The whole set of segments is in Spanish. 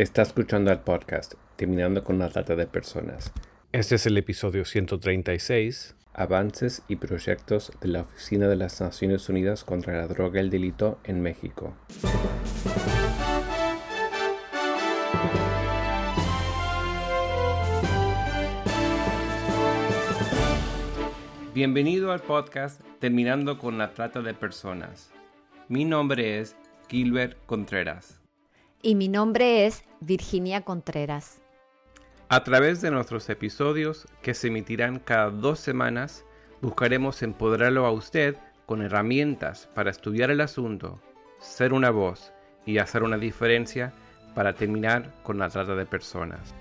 Está escuchando el podcast Terminando con la Trata de Personas. Este es el episodio 136, Avances y proyectos de la Oficina de las Naciones Unidas contra la Droga y el Delito en México. Bienvenido al podcast Terminando con la Trata de Personas. Mi nombre es Gilbert Contreras y mi nombre es Virginia Contreras. A través de nuestros episodios, que se emitirán cada dos semanas, buscaremos empoderarlo a usted con herramientas para estudiar el asunto, ser una voz y hacer una diferencia para terminar con la trata de personas.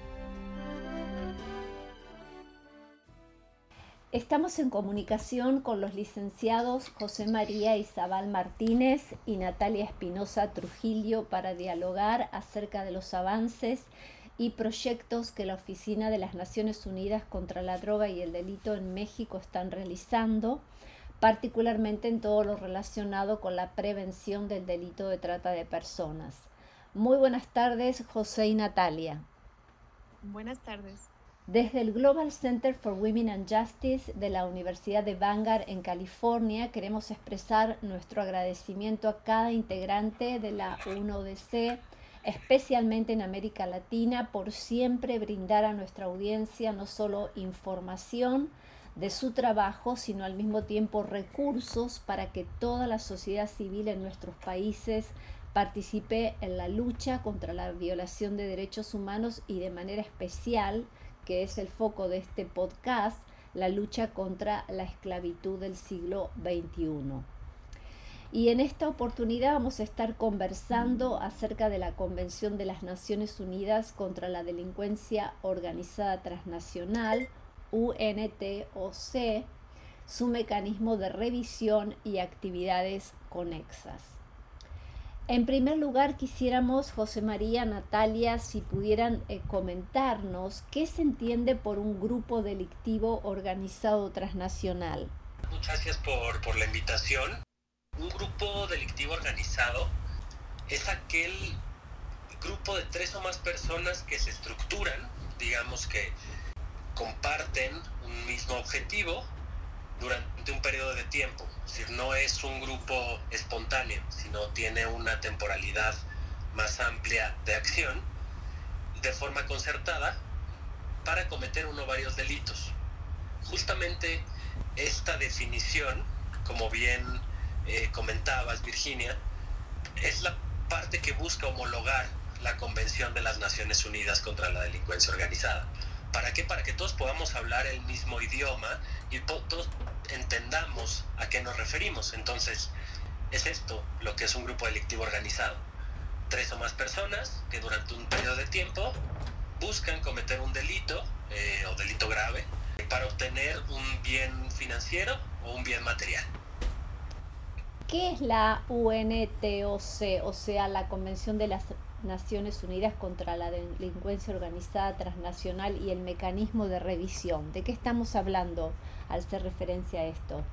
Estamos en comunicación con los licenciados José María Izabal Martínez y Natalia Espinosa Trujillo para dialogar acerca de los avances y proyectos que la Oficina de las Naciones Unidas contra la Droga y el Delito en México están realizando, particularmente en todo lo relacionado con la prevención del delito de trata de personas. Muy buenas tardes, José y Natalia. Buenas tardes. Desde el Global Center for Women and Justice de la Universidad de Vanguard en California queremos expresar nuestro agradecimiento a cada integrante de la UNODC, especialmente en América Latina, por siempre brindar a nuestra audiencia no solo información de su trabajo, sino al mismo tiempo recursos para que toda la sociedad civil en nuestros países participe en la lucha contra la violación de derechos humanos y de manera especial que es el foco de este podcast, la lucha contra la esclavitud del siglo XXI. Y en esta oportunidad vamos a estar conversando acerca de la Convención de las Naciones Unidas contra la Delincuencia Organizada Transnacional, UNTOC, su mecanismo de revisión y actividades conexas. En primer lugar, quisiéramos, José María, Natalia, si pudieran eh, comentarnos qué se entiende por un grupo delictivo organizado transnacional. Muchas gracias por, por la invitación. Un grupo delictivo organizado es aquel grupo de tres o más personas que se estructuran, digamos que comparten un mismo objetivo durante un periodo de tiempo. Es decir, no es un grupo espontáneo, sino tiene una temporalidad más amplia de acción de forma concertada para cometer uno varios delitos. Justamente esta definición, como bien eh, comentabas Virginia, es la parte que busca homologar la Convención de las Naciones Unidas contra la Delincuencia Organizada. ¿Para qué? Para que todos podamos hablar el mismo idioma y todos entendamos a qué nos referimos. Entonces, es esto lo que es un grupo delictivo organizado. Tres o más personas que durante un periodo de tiempo buscan cometer un delito eh, o delito grave para obtener un bien financiero o un bien material. ¿Qué es la UNTOC, o sea, la Convención de las Naciones Unidas contra la Delincuencia Organizada Transnacional y el mecanismo de revisión. ¿De qué estamos hablando al hacer referencia a esto?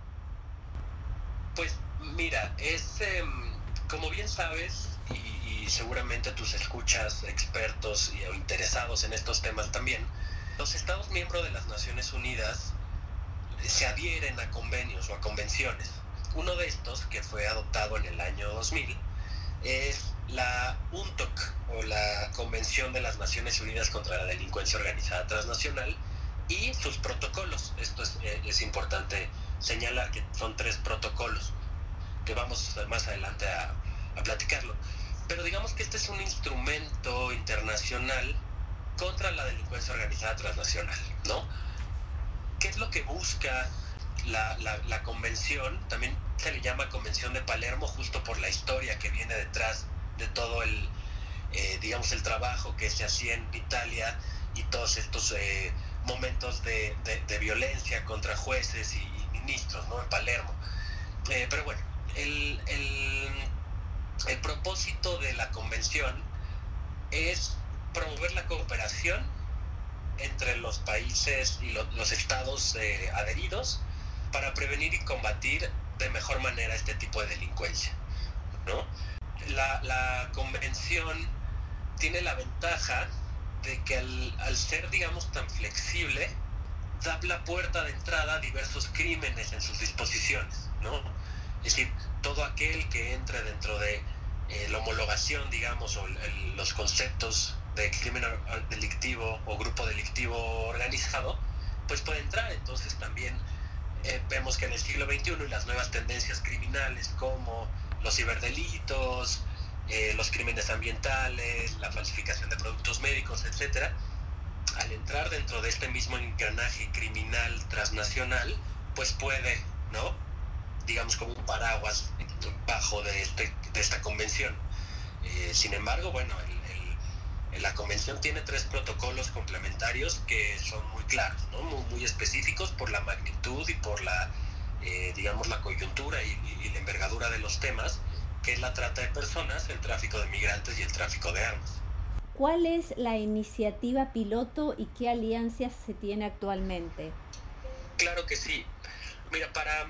Pues mira, es, em, como bien sabes, y, seguramente tus escuchas expertos y, o interesados en estos temas también, los Estados miembros de las Naciones Unidas se adhieren a convenios o a convenciones. Uno de estos, que fue adoptado en el año 2000, es la UNTOC o la Convención de las Naciones Unidas contra la Delincuencia Organizada Transnacional y sus protocolos. Esto es, eh, es importante señalar que son tres protocolos que vamos más adelante a, platicarlo. Pero digamos que este es un instrumento internacional contra la delincuencia organizada transnacional, ¿no? ¿Qué es lo que busca la, la, la, convención? También se le llama Convención de Palermo justo por la historia que viene detrás de todo el, eh, digamos, el trabajo que se hacía en Italia y todos estos eh, momentos de, violencia contra jueces y, ministros, ¿no? En Palermo. Eh, pero bueno, el, el, propósito de la convención es promover la cooperación entre los países y los estados adheridos para prevenir y combatir de mejor manera este tipo de delincuencia. ¿no? la, convención tiene la ventaja de que al, ser, digamos, tan flexible, da la puerta de entrada a diversos crímenes en sus disposiciones, ¿no? Es decir, todo aquel que entre dentro de eh, la homologación, digamos, o los conceptos de crimen delictivo o grupo delictivo organizado, pues puede entrar. Entonces también eh, vemos que en el siglo XXI y las nuevas tendencias criminales como los ciberdelitos, eh, los crímenes ambientales, la falsificación de productos médicos, etcétera, al entrar dentro de este mismo engranaje criminal transnacional, pues puede, ¿no? Digamos como un paraguas bajo de, este, de esta convención. Eh, sin embargo, bueno, la convención tiene tres protocolos complementarios que son muy claros, ¿no? muy, específicos por la magnitud y por la, eh, digamos, la coyuntura y la envergadura de los temas que es la trata de personas, el tráfico de migrantes y el tráfico de armas. ¿Cuál es la iniciativa piloto y qué alianzas se tiene actualmente? Claro que sí. Mira, para,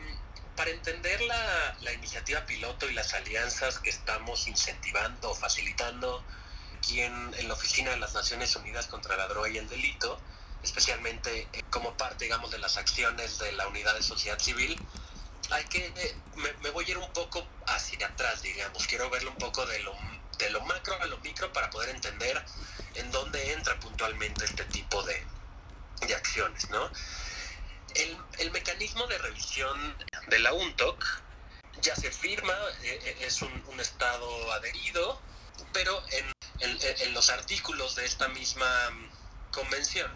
para entender la, la iniciativa piloto y las alianzas que estamos incentivando o facilitando aquí en, en, la Oficina de las Naciones Unidas contra la Droga y el Delito, especialmente eh, como parte, digamos, de las acciones de la Unidad de Sociedad Civil, hay que, me, voy a ir un poco hacia atrás, digamos, quiero verlo un poco de lo, de lo macro a lo micro para poder entender en dónde entra puntualmente este tipo de, de acciones, ¿no? El, el, mecanismo de revisión de la UNTOC ya se firma, eh, eh, es un, un, estado adherido, pero en, en, en los artículos de esta misma convención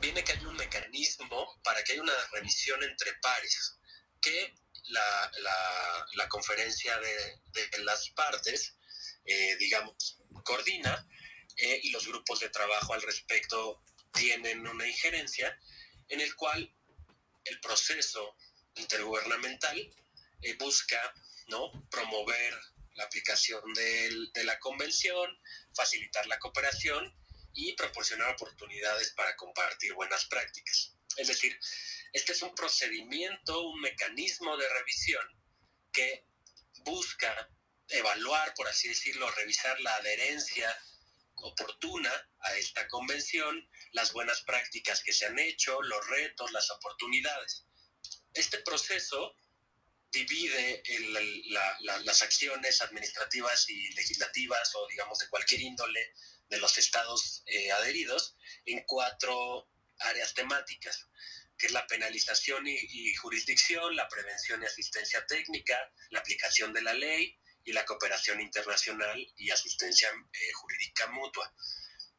viene que hay un mecanismo para que haya una revisión entre pares, que la, la, conferencia de, las partes, eh, digamos, coordina eh, y los grupos de trabajo al respecto tienen una injerencia en el cual el proceso intergubernamental eh, busca ¿no? promover la aplicación de, de la convención, facilitar la cooperación y proporcionar oportunidades para compartir buenas prácticas. Es decir, este es un procedimiento, un mecanismo de revisión que busca evaluar, por así decirlo, revisar la adherencia oportuna a esta convención, las buenas prácticas que se han hecho, los retos, las oportunidades. Este proceso divide las acciones administrativas y legislativas o digamos de cualquier índole de los estados eh, adheridos en cuatro áreas temáticas que es la penalización y, jurisdicción, la prevención y asistencia técnica, la aplicación de la ley y la cooperación internacional y asistencia eh, jurídica mutua.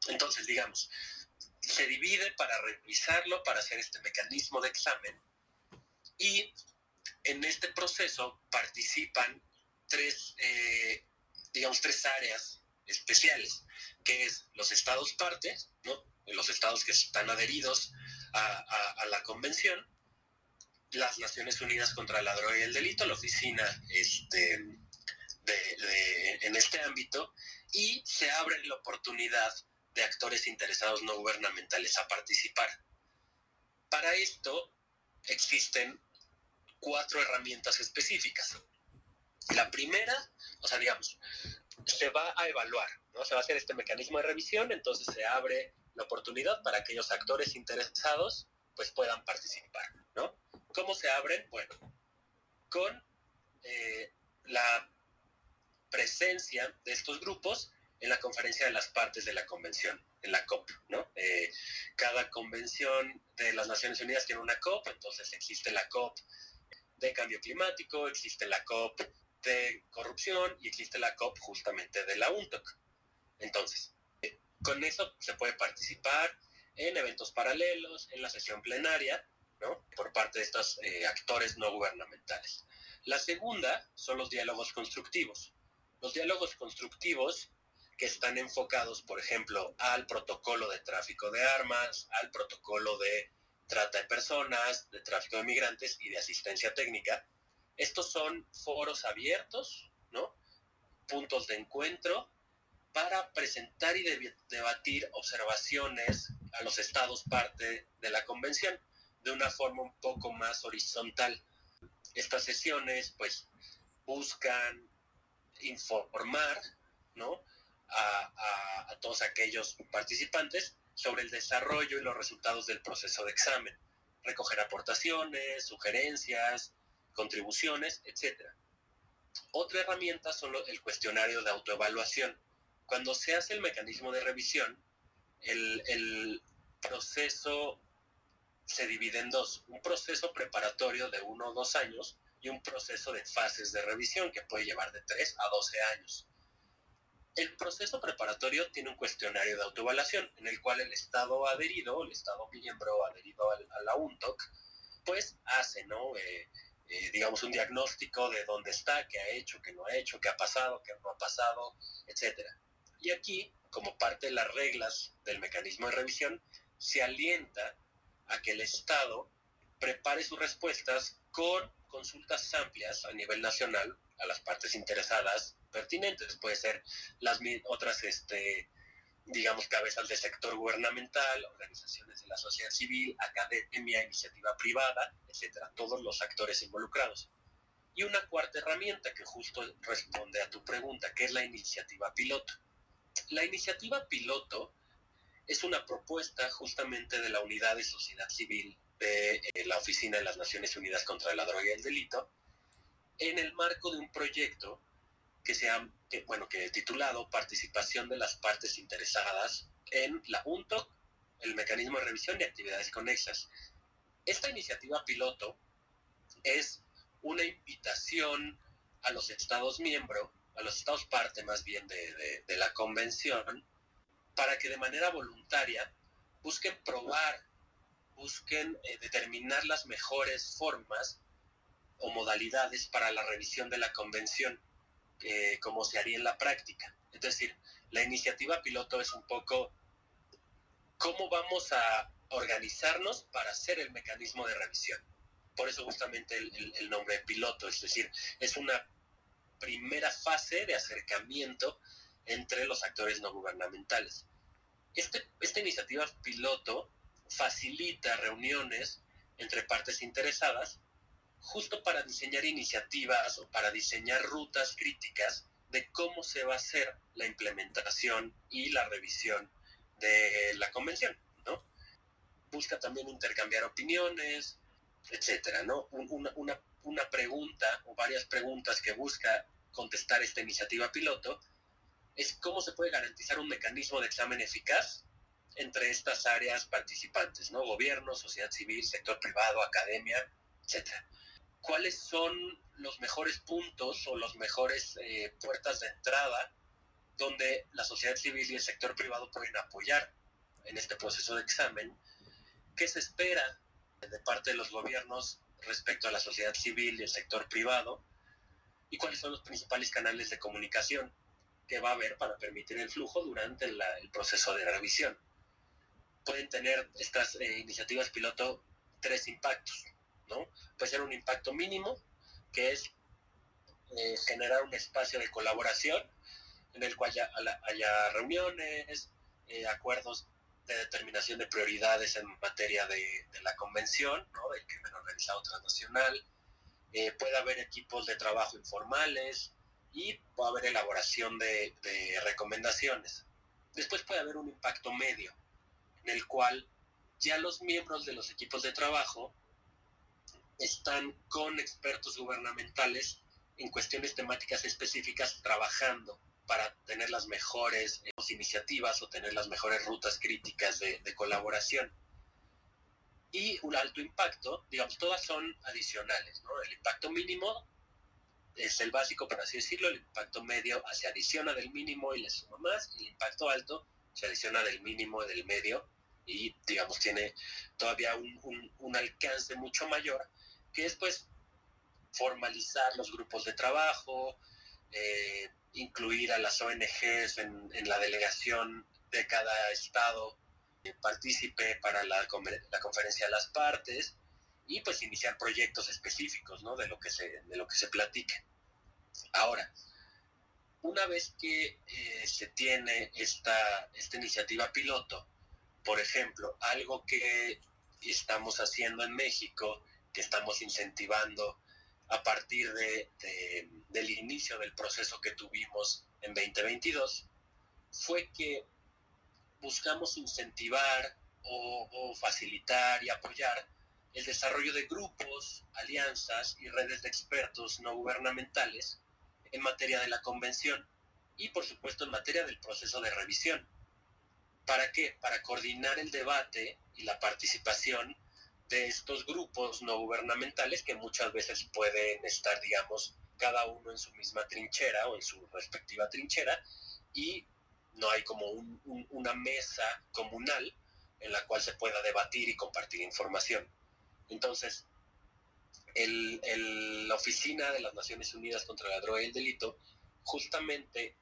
Entonces, digamos, se divide para revisarlo, para hacer este mecanismo de examen y en este proceso participan tres, eh, digamos, tres áreas especiales, que es los estados partes, ¿no? Los estados que están adheridos a, la convención, las Naciones Unidas contra la Droga y el Delito, la oficina este, en este ámbito, y se abre la oportunidad de actores interesados no gubernamentales a participar. Para esto existen cuatro herramientas específicas. La primera, o sea, digamos, se va a evaluar, ¿no? Se va a hacer este mecanismo de revisión, entonces se abre la oportunidad para que aquellos actores interesados pues puedan participar, ¿no? ¿Cómo se abren? Bueno, con eh, la presencia de estos grupos en la conferencia de las partes de la convención, en la COP, ¿no? Eh, cada convención de las Naciones Unidas tiene una COP, entonces existe la COP de cambio climático, existe la COP de corrupción y existe la COP justamente de la UNTOC. Entonces, con eso se puede participar en eventos paralelos, en la sesión plenaria, ¿no? Por parte de estos eh, actores no gubernamentales. La segunda son los diálogos constructivos. Los diálogos constructivos que están enfocados, por ejemplo, al protocolo de tráfico de armas, al protocolo de trata de personas, de tráfico de migrantes y de asistencia técnica. Estos son foros abiertos, ¿no? Puntos de encuentro para presentar y debatir observaciones a los estados parte de la convención de una forma un poco más horizontal. Estas sesiones pues buscan informar, ¿no? a, todos aquellos participantes sobre el desarrollo y los resultados del proceso de examen, recoger aportaciones, sugerencias, contribuciones, etc. Otra herramienta son el cuestionario de autoevaluación. Cuando se hace el mecanismo de revisión, el, proceso se divide en dos, un proceso preparatorio de uno o dos años y un proceso de fases de revisión que puede llevar de 3 a 12 años. El proceso preparatorio tiene un cuestionario de autoevaluación en el cual el Estado adherido, el Estado miembro adherido a la UNTOC, pues hace, ¿no? Eh, eh, digamos, un diagnóstico de dónde está, qué ha hecho, qué no ha hecho, qué ha pasado, qué no ha pasado, etc. Y aquí, como parte de las reglas del mecanismo de revisión, se alienta a que el Estado prepare sus respuestas con consultas amplias a nivel nacional a las partes interesadas pertinentes. Puede ser las otras, este, digamos, cabezas del sector gubernamental, organizaciones de la sociedad civil, academia, iniciativa privada, etcétera, todos los actores involucrados. Y una cuarta herramienta que justo responde a tu pregunta, que es la iniciativa piloto. La iniciativa piloto es una propuesta justamente de la Unidad de Sociedad Civil de eh, la Oficina de las Naciones Unidas contra la Droga y el Delito, en el marco de un proyecto que se ha, bueno, que titulado Participación de las partes interesadas en la UNTO, el mecanismo de revisión y actividades conexas. Esta iniciativa piloto es una invitación a los Estados miembros, a los Estados parte más bien de, de la convención, para que de manera voluntaria busquen probar, busquen eh, determinar las mejores formas o modalidades para la revisión de la convención como se haría en la práctica. Es decir, la iniciativa piloto es un poco cómo vamos a organizarnos para hacer el mecanismo de revisión. Por eso justamente el, nombre piloto, es decir, es una primera fase de acercamiento entre los actores no gubernamentales. Este, esta iniciativa piloto facilita reuniones entre partes interesadas justo para diseñar iniciativas o para diseñar rutas críticas de cómo se va a hacer la implementación y la revisión de la convención, ¿no? Busca también intercambiar opiniones, etcétera, ¿no? Una, una, una pregunta o varias preguntas que busca contestar esta iniciativa piloto es cómo se puede garantizar un mecanismo de examen eficaz entre estas áreas participantes, ¿no? Gobierno, sociedad civil, sector privado, academia, etcétera cuáles son los mejores puntos o los mejores eh, puertas de entrada donde la sociedad civil y el sector privado pueden apoyar en este proceso de examen, qué se espera de parte de los gobiernos respecto a la sociedad civil y el sector privado, y cuáles son los principales canales de comunicación que va a haber para permitir el flujo durante el proceso de revisión. Pueden tener estas eh, iniciativas piloto tres impactos. ¿no? Puede ser un impacto mínimo, que es eh, generar un espacio de colaboración en el cual haya, reuniones, eh, acuerdos de determinación de prioridades en materia de, la convención, ¿no? del crimen organizado transnacional. Eh, puede haber equipos de trabajo informales y puede haber elaboración de, de recomendaciones. Después puede haber un impacto medio, en el cual ya los miembros de los equipos de trabajo están con expertos gubernamentales en cuestiones temáticas específicas trabajando para tener las mejores eh, iniciativas o tener las mejores rutas críticas de, colaboración. Y un alto impacto, digamos, todas son adicionales, ¿no? El impacto mínimo es el básico, por así decirlo, el impacto medio se adiciona del mínimo y le suma más, y el impacto alto se adiciona del mínimo y del medio y, digamos, tiene todavía un, un alcance mucho mayor que es pues formalizar los grupos de trabajo, eh, incluir a las ONGs en, la delegación de cada estado partícipe para la, conferencia de las partes y pues iniciar proyectos específicos ¿no? de, lo que se, de lo que se platique. Ahora, una vez que eh, se tiene esta, esta iniciativa piloto, por ejemplo, algo que estamos haciendo en México que estamos incentivando a partir de, del inicio del proceso que tuvimos en 2022, fue que buscamos incentivar o, facilitar y apoyar el desarrollo de grupos, alianzas y redes de expertos no gubernamentales en materia de la convención y por supuesto en materia del proceso de revisión. ¿Para qué? Para coordinar el debate y la participación de estos grupos no gubernamentales que muchas veces pueden estar, digamos, cada uno en su misma trinchera o en su respectiva trinchera y no hay como una mesa comunal en la cual se pueda debatir y compartir información. Entonces, la Oficina de las Naciones Unidas contra la Droga y el Delito justamente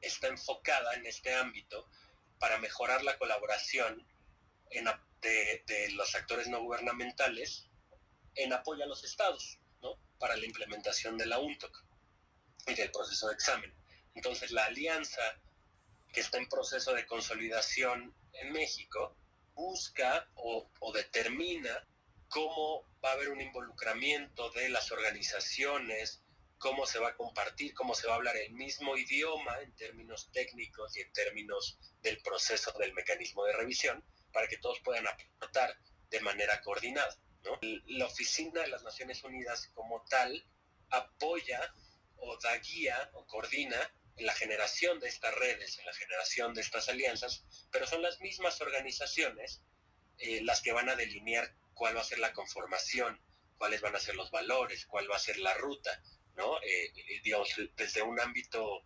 está enfocada en este ámbito para mejorar la colaboración de, los actores no gubernamentales en apoyo a los estados, ¿no? Para la implementación de la UNTOC y del proceso de examen. Entonces, la alianza que está en proceso de consolidación en México busca o, o determina cómo va a haber un involucramiento de las organizaciones, cómo se va a compartir, cómo se va a hablar el mismo idioma en términos técnicos y en términos del proceso del mecanismo de revisión, para que todos puedan aportar de manera coordinada. La Oficina de las Naciones Unidas como tal apoya o da guía o coordina en la generación de estas redes, en la generación de estas alianzas, pero son las mismas organizaciones eh, las que van a delinear cuál va a ser la conformación, cuáles van a ser los valores, cuál va a ser la ruta, ¿no? Eh, eh, desde un ámbito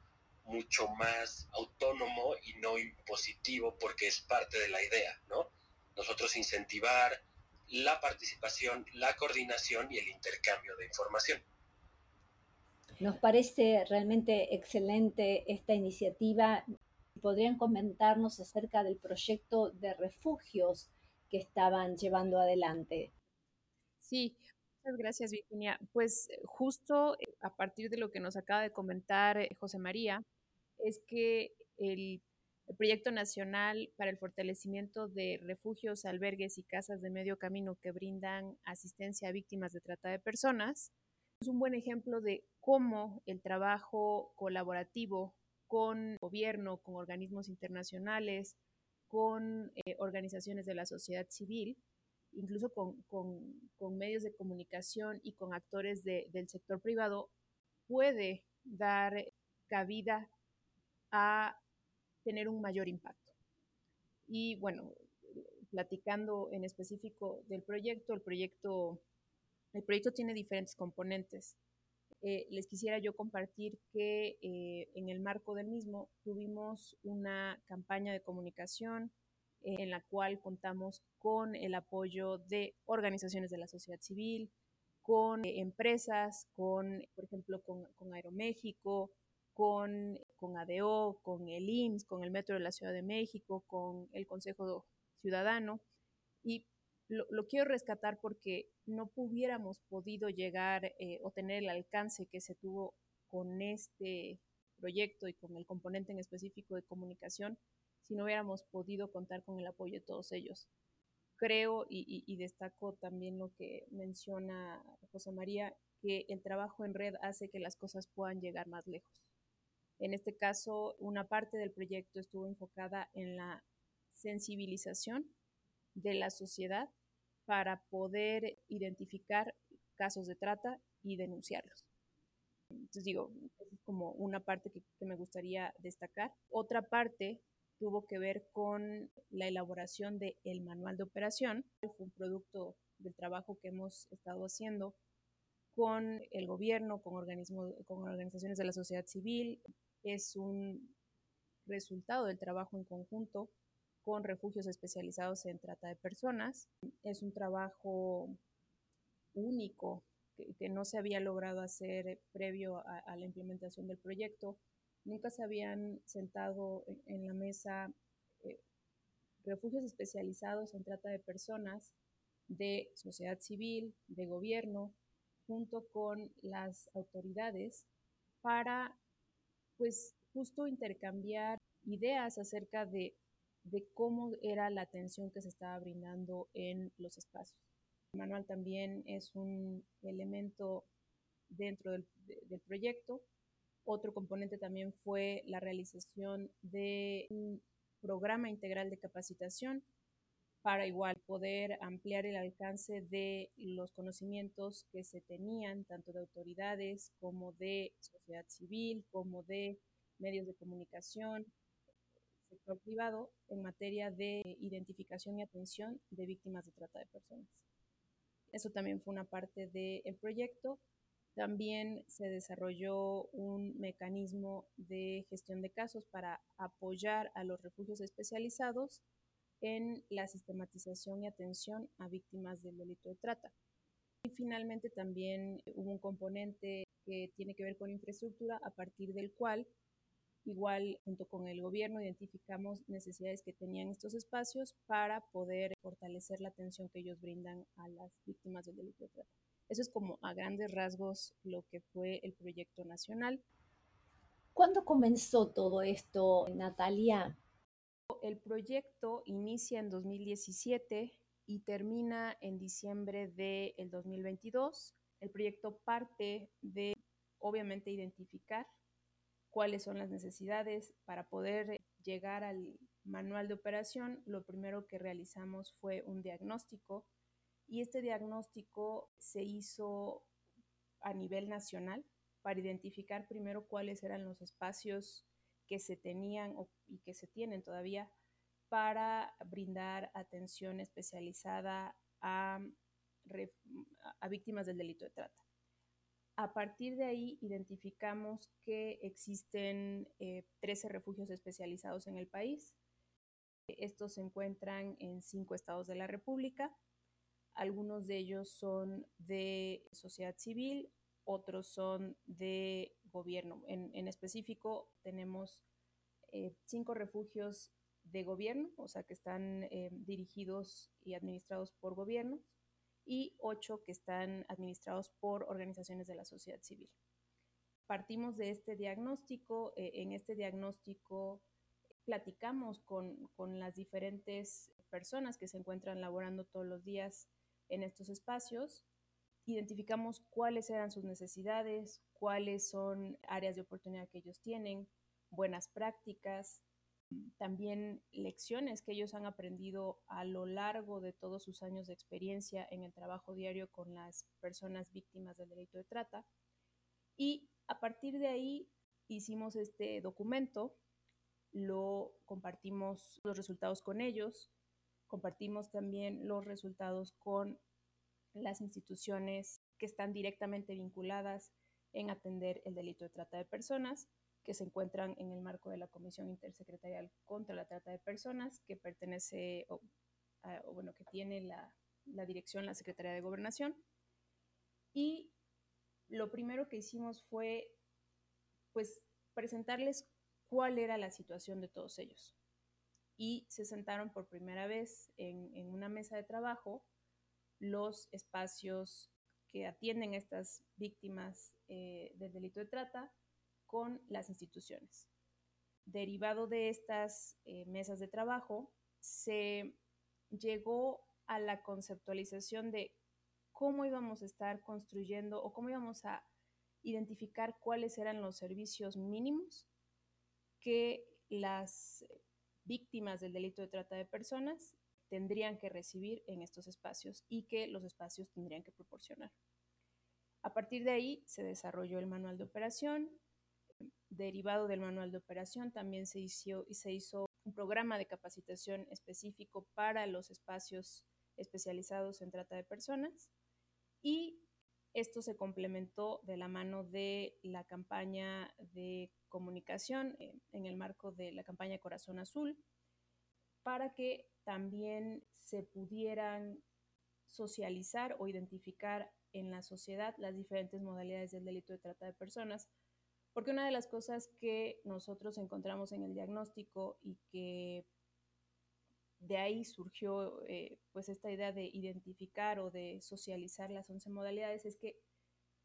mucho más autónomo y no impositivo porque es parte de la idea, ¿no? Nosotros incentivar la participación, la coordinación y el intercambio de información. Nos parece realmente excelente esta iniciativa. ¿Podrían comentarnos acerca del proyecto de refugios que estaban llevando adelante? Sí, gracias, Virginia. Pues justo eh, a partir de lo que nos acaba de comentar eh, José María, es que el, proyecto nacional para el fortalecimiento de refugios, albergues y casas de medio camino que brindan asistencia a víctimas de trata de personas es un buen ejemplo de cómo el trabajo colaborativo con gobierno, con organismos internacionales, con organizaciones de la sociedad civil, incluso con, medios de comunicación y con actores del sector privado, puede dar cabida a tener un mayor impacto. Y bueno, platicando en específico del proyecto, el proyecto, el proyecto tiene diferentes componentes. Eh, les quisiera yo compartir que eh, en el marco del mismo tuvimos una campaña de comunicación en la cual contamos con el apoyo de organizaciones de la sociedad civil, con empresas, con, por ejemplo, con Aeroméxico, con, con ADO, con el IMSS, con el Metro de la Ciudad de México, con el Consejo Ciudadano. Y lo, quiero rescatar porque no hubiéramos podido llegar eh, o tener el alcance que se tuvo con este proyecto y con el componente en específico de comunicación si no hubiéramos podido contar con el apoyo de todos ellos. Creo y, destaco también lo que menciona José María, que el trabajo en red hace que las cosas puedan llegar más lejos. En este caso, una parte del proyecto estuvo enfocada en la sensibilización de la sociedad para poder identificar casos de trata y denunciarlos. Entonces digo, es como una parte que, que me gustaría destacar. Otra parte tuvo que ver con la elaboración del el manual de operación. Fue un producto del trabajo que hemos estado haciendo con el gobierno, con, organismos, con organizaciones de la sociedad civil. Es un resultado del trabajo en conjunto con refugios especializados en trata de personas. Es un trabajo único que, no se había logrado hacer previo a la implementación del proyecto Nunca se habían sentado en, la mesa eh, refugios especializados en trata de personas de sociedad civil, de gobierno, junto con las autoridades para, pues, justo intercambiar ideas acerca de, cómo era la atención que se estaba brindando en los espacios. El manual también es un elemento dentro del proyecto Otro componente también fue la realización de un programa integral de capacitación para igual poder ampliar el alcance de los conocimientos que se tenían, tanto de autoridades como de sociedad civil, como de medios de comunicación, sector privado, en materia de identificación y atención de víctimas de trata de personas. Eso también fue una parte del proyecto. También se desarrolló un mecanismo de gestión de casos para apoyar a los refugios especializados en la sistematización y atención a víctimas del delito de trata. Y finalmente también hubo un componente que tiene que ver con infraestructura a partir del cual igual junto con el gobierno identificamos necesidades que tenían estos espacios para poder fortalecer la atención que ellos brindan a las víctimas del delito de trata. Eso es como a grandes rasgos lo que fue el proyecto nacional. ¿Cuándo comenzó todo esto, Natalia? El proyecto inicia en 2017 y termina en diciembre del 2022. El proyecto parte de, obviamente, identificar cuáles son las necesidades para poder llegar al manual de operación. Lo primero que realizamos fue un diagnóstico y este diagnóstico se hizo a nivel nacional para identificar primero cuáles eran los espacios que se tenían y que se tienen todavía para brindar atención especializada a, víctimas del delito de trata. A partir de ahí identificamos que existen 13 eh, refugios especializados en el país. Estos se encuentran en cinco estados de la República. Algunos de ellos son de sociedad civil, otros son de gobierno. En, específico, tenemos eh, cinco refugios de gobierno, o sea, que están eh, dirigidos y administrados por gobiernos, y ocho que están administrados por organizaciones de la sociedad civil. Partimos de este diagnóstico. Eh, en este diagnóstico platicamos con, con las diferentes personas que se encuentran laborando todos los días en estos espacios identificamos cuáles eran sus necesidades, cuáles son áreas de oportunidad que ellos tienen, buenas prácticas, también lecciones que ellos han aprendido a lo largo de todos sus años de experiencia en el trabajo diario con las personas víctimas del delito de trata. Y a partir de ahí hicimos este documento, lo compartimos los resultados con ellos, compartimos también los resultados con las instituciones que están directamente vinculadas en atender el delito de trata de personas, que se encuentran en el marco de la Comisión Intersecretarial contra la Trata de Personas, que pertenece, o, bueno, que tiene la, la dirección la Secretaría de Gobernación. Y lo primero que hicimos fue, pues, presentarles cuál era la situación de todos ellos. Y se sentaron por primera vez en, en una mesa de trabajo los espacios que atienden a estas víctimas eh, del delito de trata con las instituciones. Derivado de estas eh, mesas de trabajo, se llegó a la conceptualización de cómo íbamos a estar construyendo o cómo íbamos a identificar cuáles eran los servicios mínimos que las víctimas del delito de trata de personas tendrían que recibir en estos espacios y que los espacios tendrían que proporcionar. A partir de ahí se desarrolló el manual de operación. Derivado del manual de operación también se hizo, se hizo un programa de capacitación específico para los espacios especializados en trata de personas y esto se complementó de la mano de la campaña de comunicación eh, en el marco de la campaña Corazón Azul para que también se pudieran socializar o identificar en la sociedad las diferentes modalidades del delito de trata de personas. Porque una de las cosas que nosotros encontramos en el diagnóstico y que de ahí surgió eh, pues esta idea de identificar o de socializar las 11 modalidades es que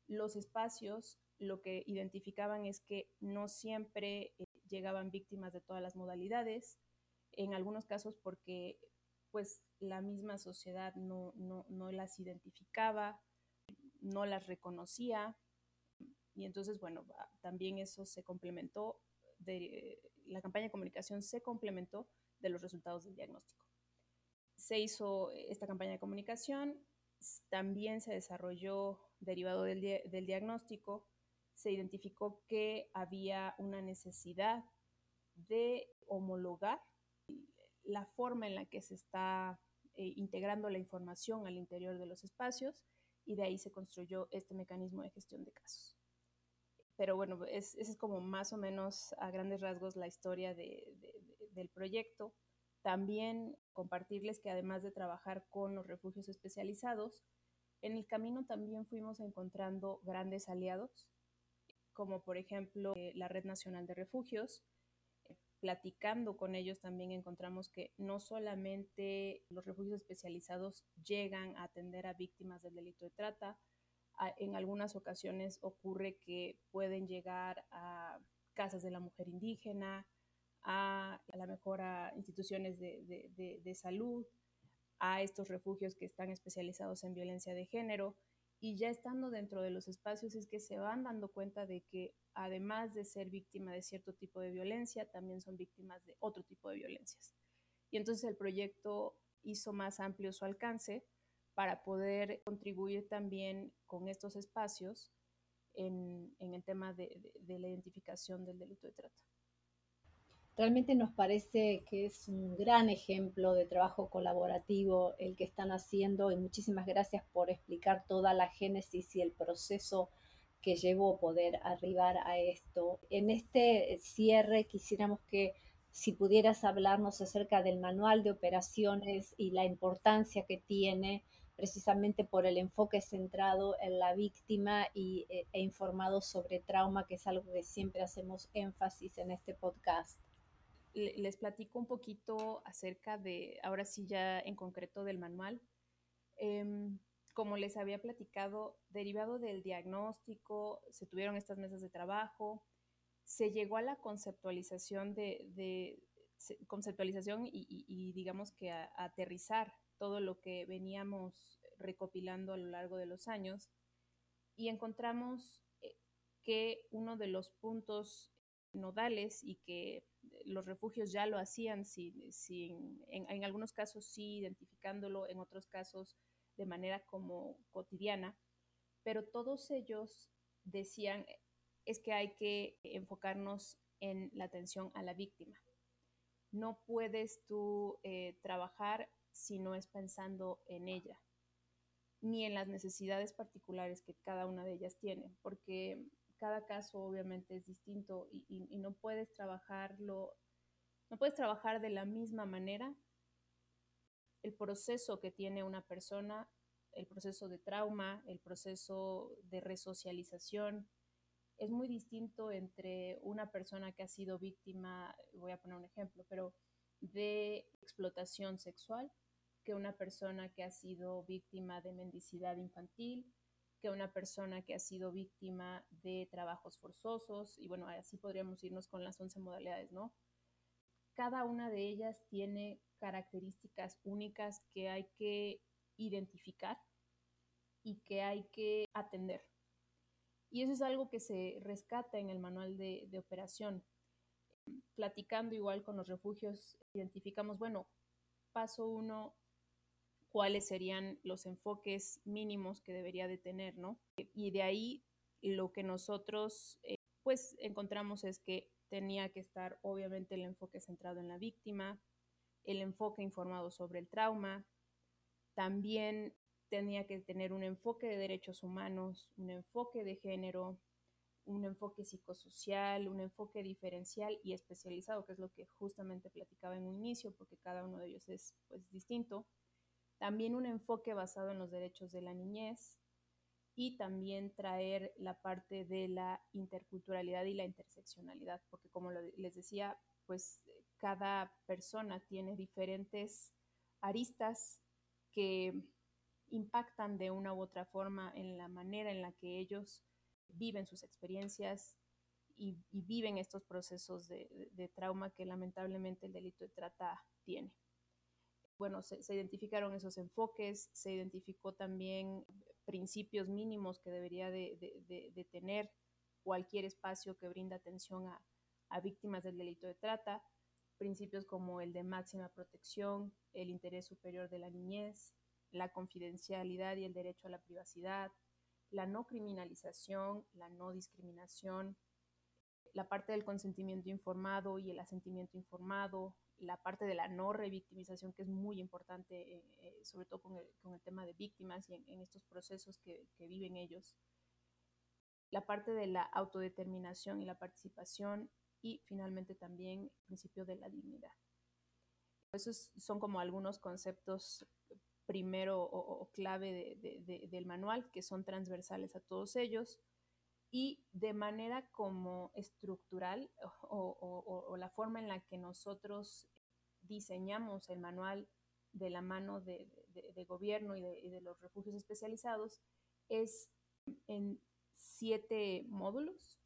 los espacios lo que identificaban es que no siempre eh, llegaban víctimas de todas las modalidades, en algunos casos porque pues la misma sociedad no, no, no las identificaba, no las reconocía. Y entonces, bueno, también eso se complementó, de, la campaña de comunicación se complementó de los resultados del diagnóstico. Se hizo esta campaña de comunicación, también se desarrolló derivado del, del diagnóstico, se identificó que había una necesidad de homologar la forma en la que se está eh, integrando la información al interior de los espacios y de ahí se construyó este mecanismo de gestión de casos. Pero bueno, es, es como más o menos a grandes rasgos la historia del proyecto. También compartirles que además de trabajar con los refugios especializados, en el camino también fuimos encontrando grandes aliados, como por ejemplo eh, la Red Nacional de Refugios, platicando con ellos también encontramos que no solamente los refugios especializados llegan a atender a víctimas del delito de trata, en algunas ocasiones ocurre que pueden llegar a casas de la mujer indígena, a, la mejor instituciones de salud, a estos refugios que están especializados en violencia de género y ya estando dentro de los espacios es que se van dando cuenta de que además de ser víctima de cierto tipo de violencia, también son víctimas de otro tipo de violencias. Y entonces el proyecto hizo más amplio su alcance para poder contribuir también con estos espacios en, el tema de la identificación del delito de trata. Realmente nos parece que es un gran ejemplo de trabajo colaborativo el que están haciendo y muchísimas gracias por explicar toda la génesis y el proceso que llevó poder arribar a esto. En este cierre quisiéramos que si pudieras hablarnos acerca del manual de operaciones y la importancia que tiene precisamente por el enfoque centrado en la víctima y, e, e informado sobre trauma, que es algo que siempre hacemos énfasis en este podcast les platico un poquito acerca de, ahora sí ya en concreto del manual. Em, como les había platicado, derivado del diagnóstico, se tuvieron estas mesas de trabajo, se llegó a la conceptualización de, conceptualización y, digamos que a, aterrizar todo lo que veníamos recopilando a lo largo de los años y encontramos eh, que uno de los puntos nodales y que los refugios ya lo hacían sin, en, algunos casos sí identificándolo, en otros casos de manera como cotidiana, pero todos ellos decían es que hay que enfocarnos en la atención a la víctima. No puedes tú eh, trabajar si no es pensando en ella, ni en las necesidades particulares que cada una de ellas tiene, porque cada caso obviamente es distinto y, no puedes trabajarlo, no puedes trabajar de la misma manera. El proceso que tiene una persona, el proceso de trauma, el proceso de resocialización, es muy distinto entre una persona que ha sido víctima, voy a poner un ejemplo, pero de explotación sexual, que una persona que ha sido víctima de mendicidad infantil, que una persona que ha sido víctima de trabajos forzosos, y bueno, así podríamos irnos con las 11 modalidades, ¿no? Cada una de ellas tiene características únicas que hay que identificar y que hay que atender. Y eso es algo que se rescata en el manual de, de operación. Platicando igual con los refugios, identificamos, bueno, paso uno, cuáles serían los enfoques mínimos que debería de tener, ¿no? Y de ahí lo que nosotros eh, pues encontramos es que tenía que estar obviamente el enfoque centrado en la víctima, el enfoque informado sobre el trauma, también tenía que tener un enfoque de derechos humanos, un enfoque de género, un enfoque psicosocial, un enfoque diferencial y especializado, que es lo que justamente platicaba en un inicio, porque cada uno de ellos es pues distinto también un enfoque basado en los derechos de la niñez y también traer la parte de la interculturalidad y la interseccionalidad, porque como les decía, pues cada persona tiene diferentes aristas que impactan de una u otra forma en la manera en la que ellos viven sus experiencias y, viven estos procesos de trauma que lamentablemente el delito de trata tiene bueno, se, identificaron esos enfoques, se identificó también principios mínimos que debería de, tener cualquier espacio que brinda atención a, a víctimas del delito de trata, principios como el de máxima protección, el interés superior de la niñez, la confidencialidad y el derecho a la privacidad, la no criminalización, la no discriminación, la parte del consentimiento informado y el asentimiento informado, la parte de la no revictimización, que es muy importante, eh, eh, sobre todo con el, con el, tema de víctimas y en, en estos procesos que, que, viven ellos, la parte de la autodeterminación y la participación y finalmente también el principio de la dignidad. Esos son como algunos conceptos primero o, o clave de, de, de, del manual que son transversales a todos ellos y de manera como estructural o, o, o, la forma en la que nosotros diseñamos el manual de la mano de, de gobierno y, y de, los refugios especializados es en siete módulos.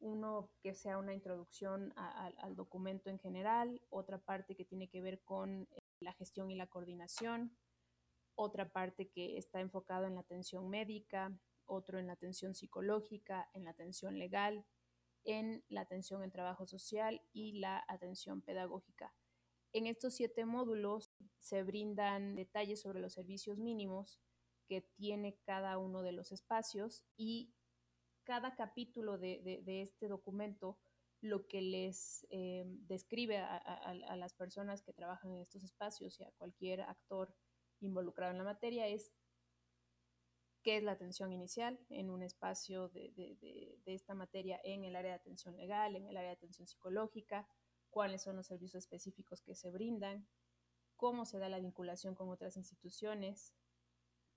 Uno que sea una introducción a, a, al documento en general, otra parte que tiene que ver con la gestión y la coordinación, otra parte que está enfocada en la atención médica, otro en la atención psicológica, en la atención legal, en la atención en trabajo social y la atención pedagógica. En estos siete módulos se brindan detalles sobre los servicios mínimos que tiene cada uno de los espacios y cada capítulo de, de, este documento lo que les eh, describe a, las personas que trabajan en estos espacios y a cualquier actor involucrado en la materia es qué es la atención inicial en un espacio de, de, de, de, esta materia en el área de atención legal, en el área de atención psicológica, cuáles son los servicios específicos que se brindan, cómo se da la vinculación con otras instituciones,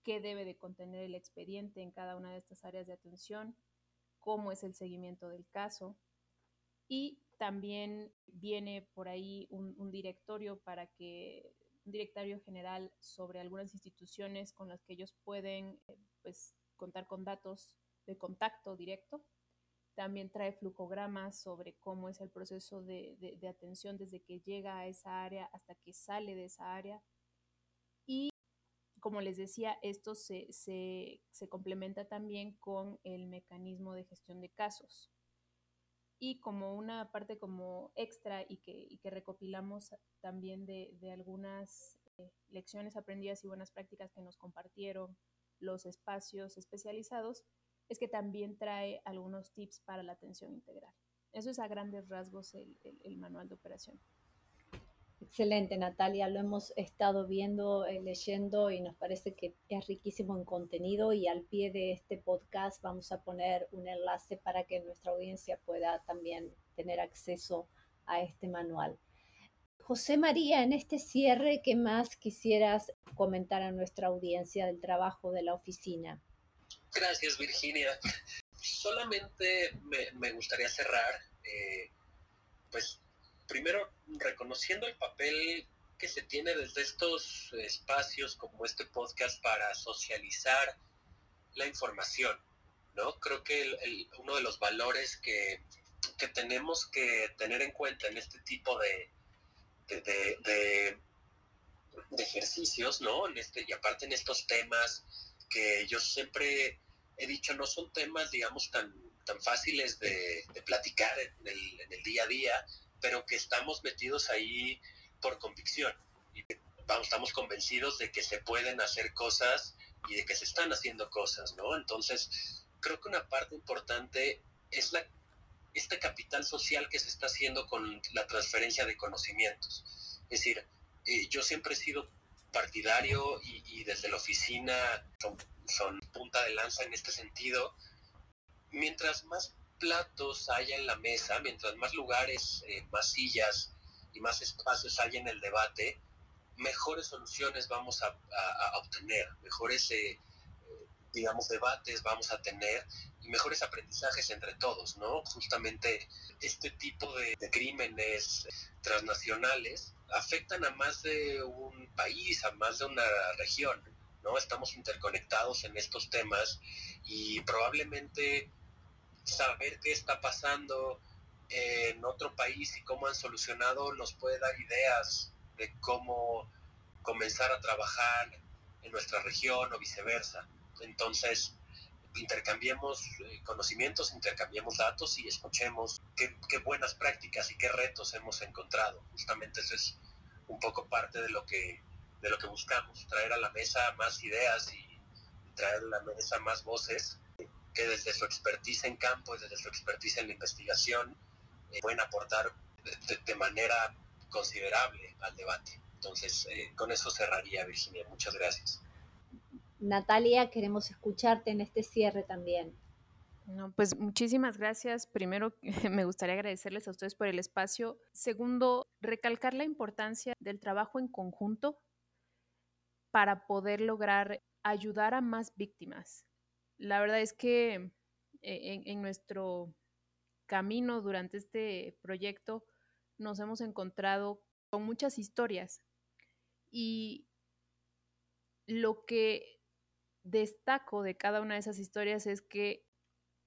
qué debe de contener el expediente en cada una de estas áreas de atención, cómo es el seguimiento del caso y también viene por ahí un, directorio para que un directorio general sobre algunas instituciones con las que ellos pueden eh, pues, contar con datos de contacto directo. También trae flujogramas sobre cómo es el proceso de, de, atención desde que llega a esa área hasta que sale de esa área. Y como les decía, esto se, se, se complementa también con el mecanismo de gestión de casos y como una parte como extra y que, y que recopilamos también de, de algunas eh, lecciones aprendidas y buenas prácticas que nos compartieron los espacios especializados, es que también trae algunos tips para la atención integral. Eso es a grandes rasgos el, el, manual de operación. Excelente, Natalia. Lo hemos estado viendo, eh, leyendo y nos parece que es riquísimo en contenido y al pie de este podcast vamos a poner un enlace para que nuestra audiencia pueda también tener acceso a este manual. José María, en este cierre, ¿qué más quisieras comentar a nuestra audiencia del trabajo de la oficina? Gracias, Virginia. Solamente me, me gustaría cerrar, eh, pues primero reconociendo el papel que se tiene desde estos espacios como este podcast para socializar la información, ¿no? Creo que el, uno de los valores que, que, tenemos que tener en cuenta en este tipo de, de, de, de ejercicios, ¿no? En este, y aparte en estos temas que yo siempre he dicho no son temas, digamos, tan, tan fáciles de, platicar en el, en el día a día, pero que estamos metidos ahí por convicción. Y vamos, estamos convencidos de que se pueden hacer cosas y de que se están haciendo cosas, ¿no? Entonces, creo que una parte importante es la, este capital social que se está haciendo con la transferencia de conocimientos. Es decir, eh, yo siempre he sido partidario y, desde la oficina son, punta de lanza en este sentido. Mientras más platos haya en la mesa, mientras más lugares, eh, más sillas y más espacios haya en el debate, mejores soluciones vamos a, obtener, mejores, eh, digamos, debates vamos a tener y mejores aprendizajes entre todos, ¿no? Justamente este tipo de crímenes transnacionales afectan a más de un país, a más de una región, ¿no? Estamos interconectados en estos temas y probablemente saber qué está pasando en otro país y cómo han solucionado nos puede dar ideas de cómo comenzar a trabajar en nuestra región o viceversa. Entonces, intercambiemos eh, conocimientos, intercambiemos datos y escuchemos qué, buenas prácticas y qué retos hemos encontrado. Justamente eso es un poco parte de lo que, de lo que buscamos, traer a la mesa más ideas y traer a la mesa más voces que desde su expertise en campo, desde su expertise en la investigación, eh, pueden aportar de, manera considerable al debate. Entonces, eh, con eso cerraría, Virginia. Muchas gracias. Natalia, queremos escucharte en este cierre también. No, pues muchísimas gracias. Primero, me gustaría agradecerles a ustedes por el espacio. Segundo, recalcar la importancia del trabajo en conjunto para poder lograr ayudar a más víctimas. La verdad es que eh, en, nuestro camino durante este proyecto nos hemos encontrado con muchas historias y lo que destaco de cada una de esas historias es que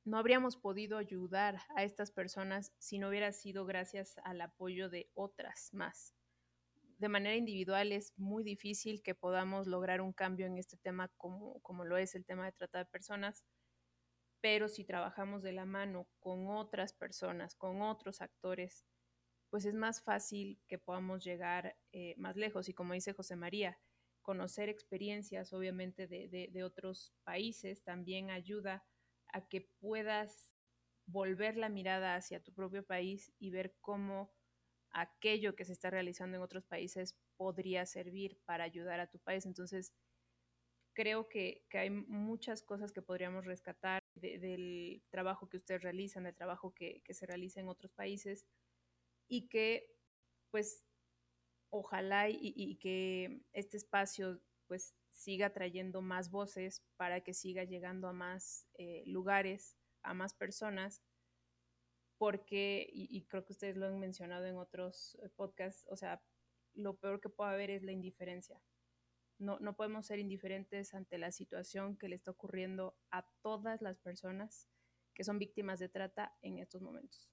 no habríamos podido ayudar a estas personas si no hubiera sido gracias al apoyo de otras más. De manera individual es muy difícil que podamos lograr un cambio en este tema como, como lo es el tema de trata de personas, pero si trabajamos de la mano con otras personas, con otros actores, pues es más fácil que podamos llegar eh, más lejos. Y como dice José María, conocer experiencias, obviamente, de, de, otros países también ayuda a que puedas volver la mirada hacia tu propio país y ver cómo aquello que se está realizando en otros países podría servir para ayudar a tu país. Entonces, creo que, que hay muchas cosas que podríamos rescatar del trabajo que ustedes realizan, del trabajo que, que se realiza en otros países y que, pues, ojalá y, que este espacio, pues, siga trayendo más voces para que siga llegando a más eh, lugares, a más personas, porque, y, creo que ustedes lo han mencionado en otros eh, podcasts, o sea, lo peor que puede haber es la indiferencia. No, no podemos ser indiferentes ante la situación que le está ocurriendo a todas las personas que son víctimas de trata en estos momentos.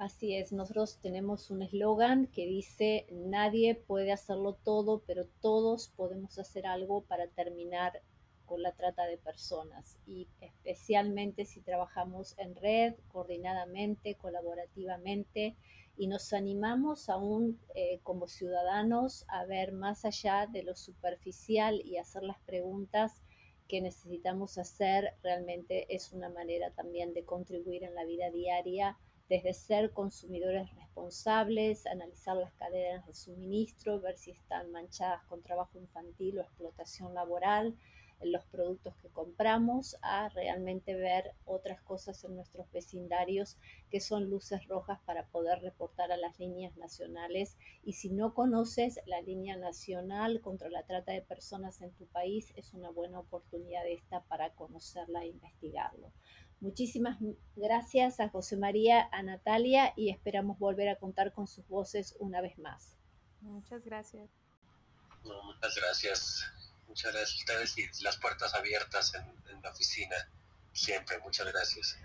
Así es, nosotros tenemos un eslogan que dice, nadie puede hacerlo todo, pero todos podemos hacer algo para terminar con la trata de personas y especialmente si trabajamos en red, coordinadamente, colaborativamente y nos animamos aún eh, como ciudadanos a ver más allá de lo superficial y hacer las preguntas que necesitamos hacer, realmente es una manera también de contribuir en la vida diaria desde ser consumidores responsables, analizar las cadenas de suministro, ver si están manchadas con trabajo infantil o explotación laboral en los productos que compramos, a realmente ver otras cosas en nuestros vecindarios que son luces rojas para poder reportar a las líneas nacionales. Y si no conoces la línea nacional contra la trata de personas en tu país, es una buena oportunidad esta para conocerla e investigarlo. Muchísimas gracias a José María, a Natalia y esperamos volver a contar con sus voces una vez más. Muchas gracias. muchas gracias. Muchas gracias a ustedes y las puertas abiertas en, la oficina. Siempre, muchas gracias.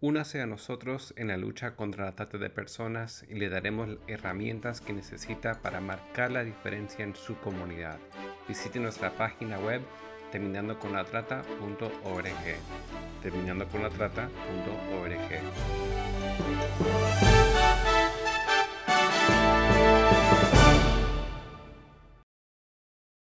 Únase a nosotros en la lucha contra la trata de personas y le daremos herramientas que necesita para marcar la diferencia en su comunidad. Visite nuestra página web terminando con la trata.org. Terminando con la trata.org.